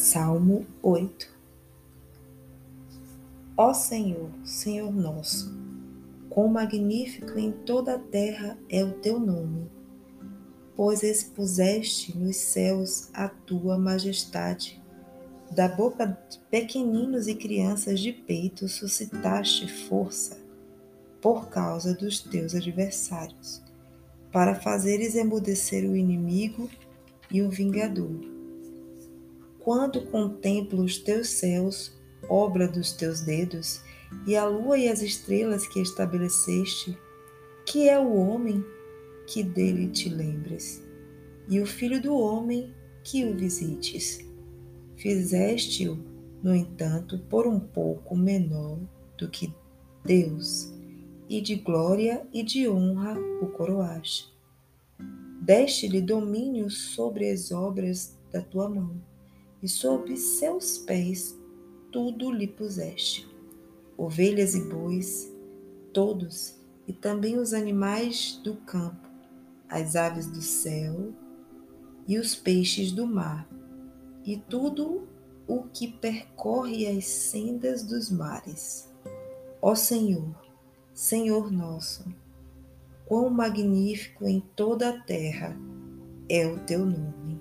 Salmo 8 Ó Senhor, Senhor nosso, quão magnífico em toda a terra é o teu nome, pois expuseste nos céus a tua majestade. Da boca de pequeninos e crianças de peito suscitaste força por causa dos teus adversários, para fazeres emudecer o inimigo e o vingador quando contemplo os teus céus, obra dos teus dedos, e a lua e as estrelas que estabeleceste, que é o homem que dele te lembres, e o filho do homem que o visites. Fizeste-o, no entanto, por um pouco menor do que Deus, e de glória e de honra o coroaste. Deste-lhe domínio sobre as obras da tua mão e sob seus pés tudo lhe puseste: ovelhas e bois, todos, e também os animais do campo, as aves do céu e os peixes do mar, e tudo o que percorre as sendas dos mares. Ó Senhor, Senhor nosso, quão magnífico em toda a terra é o teu nome.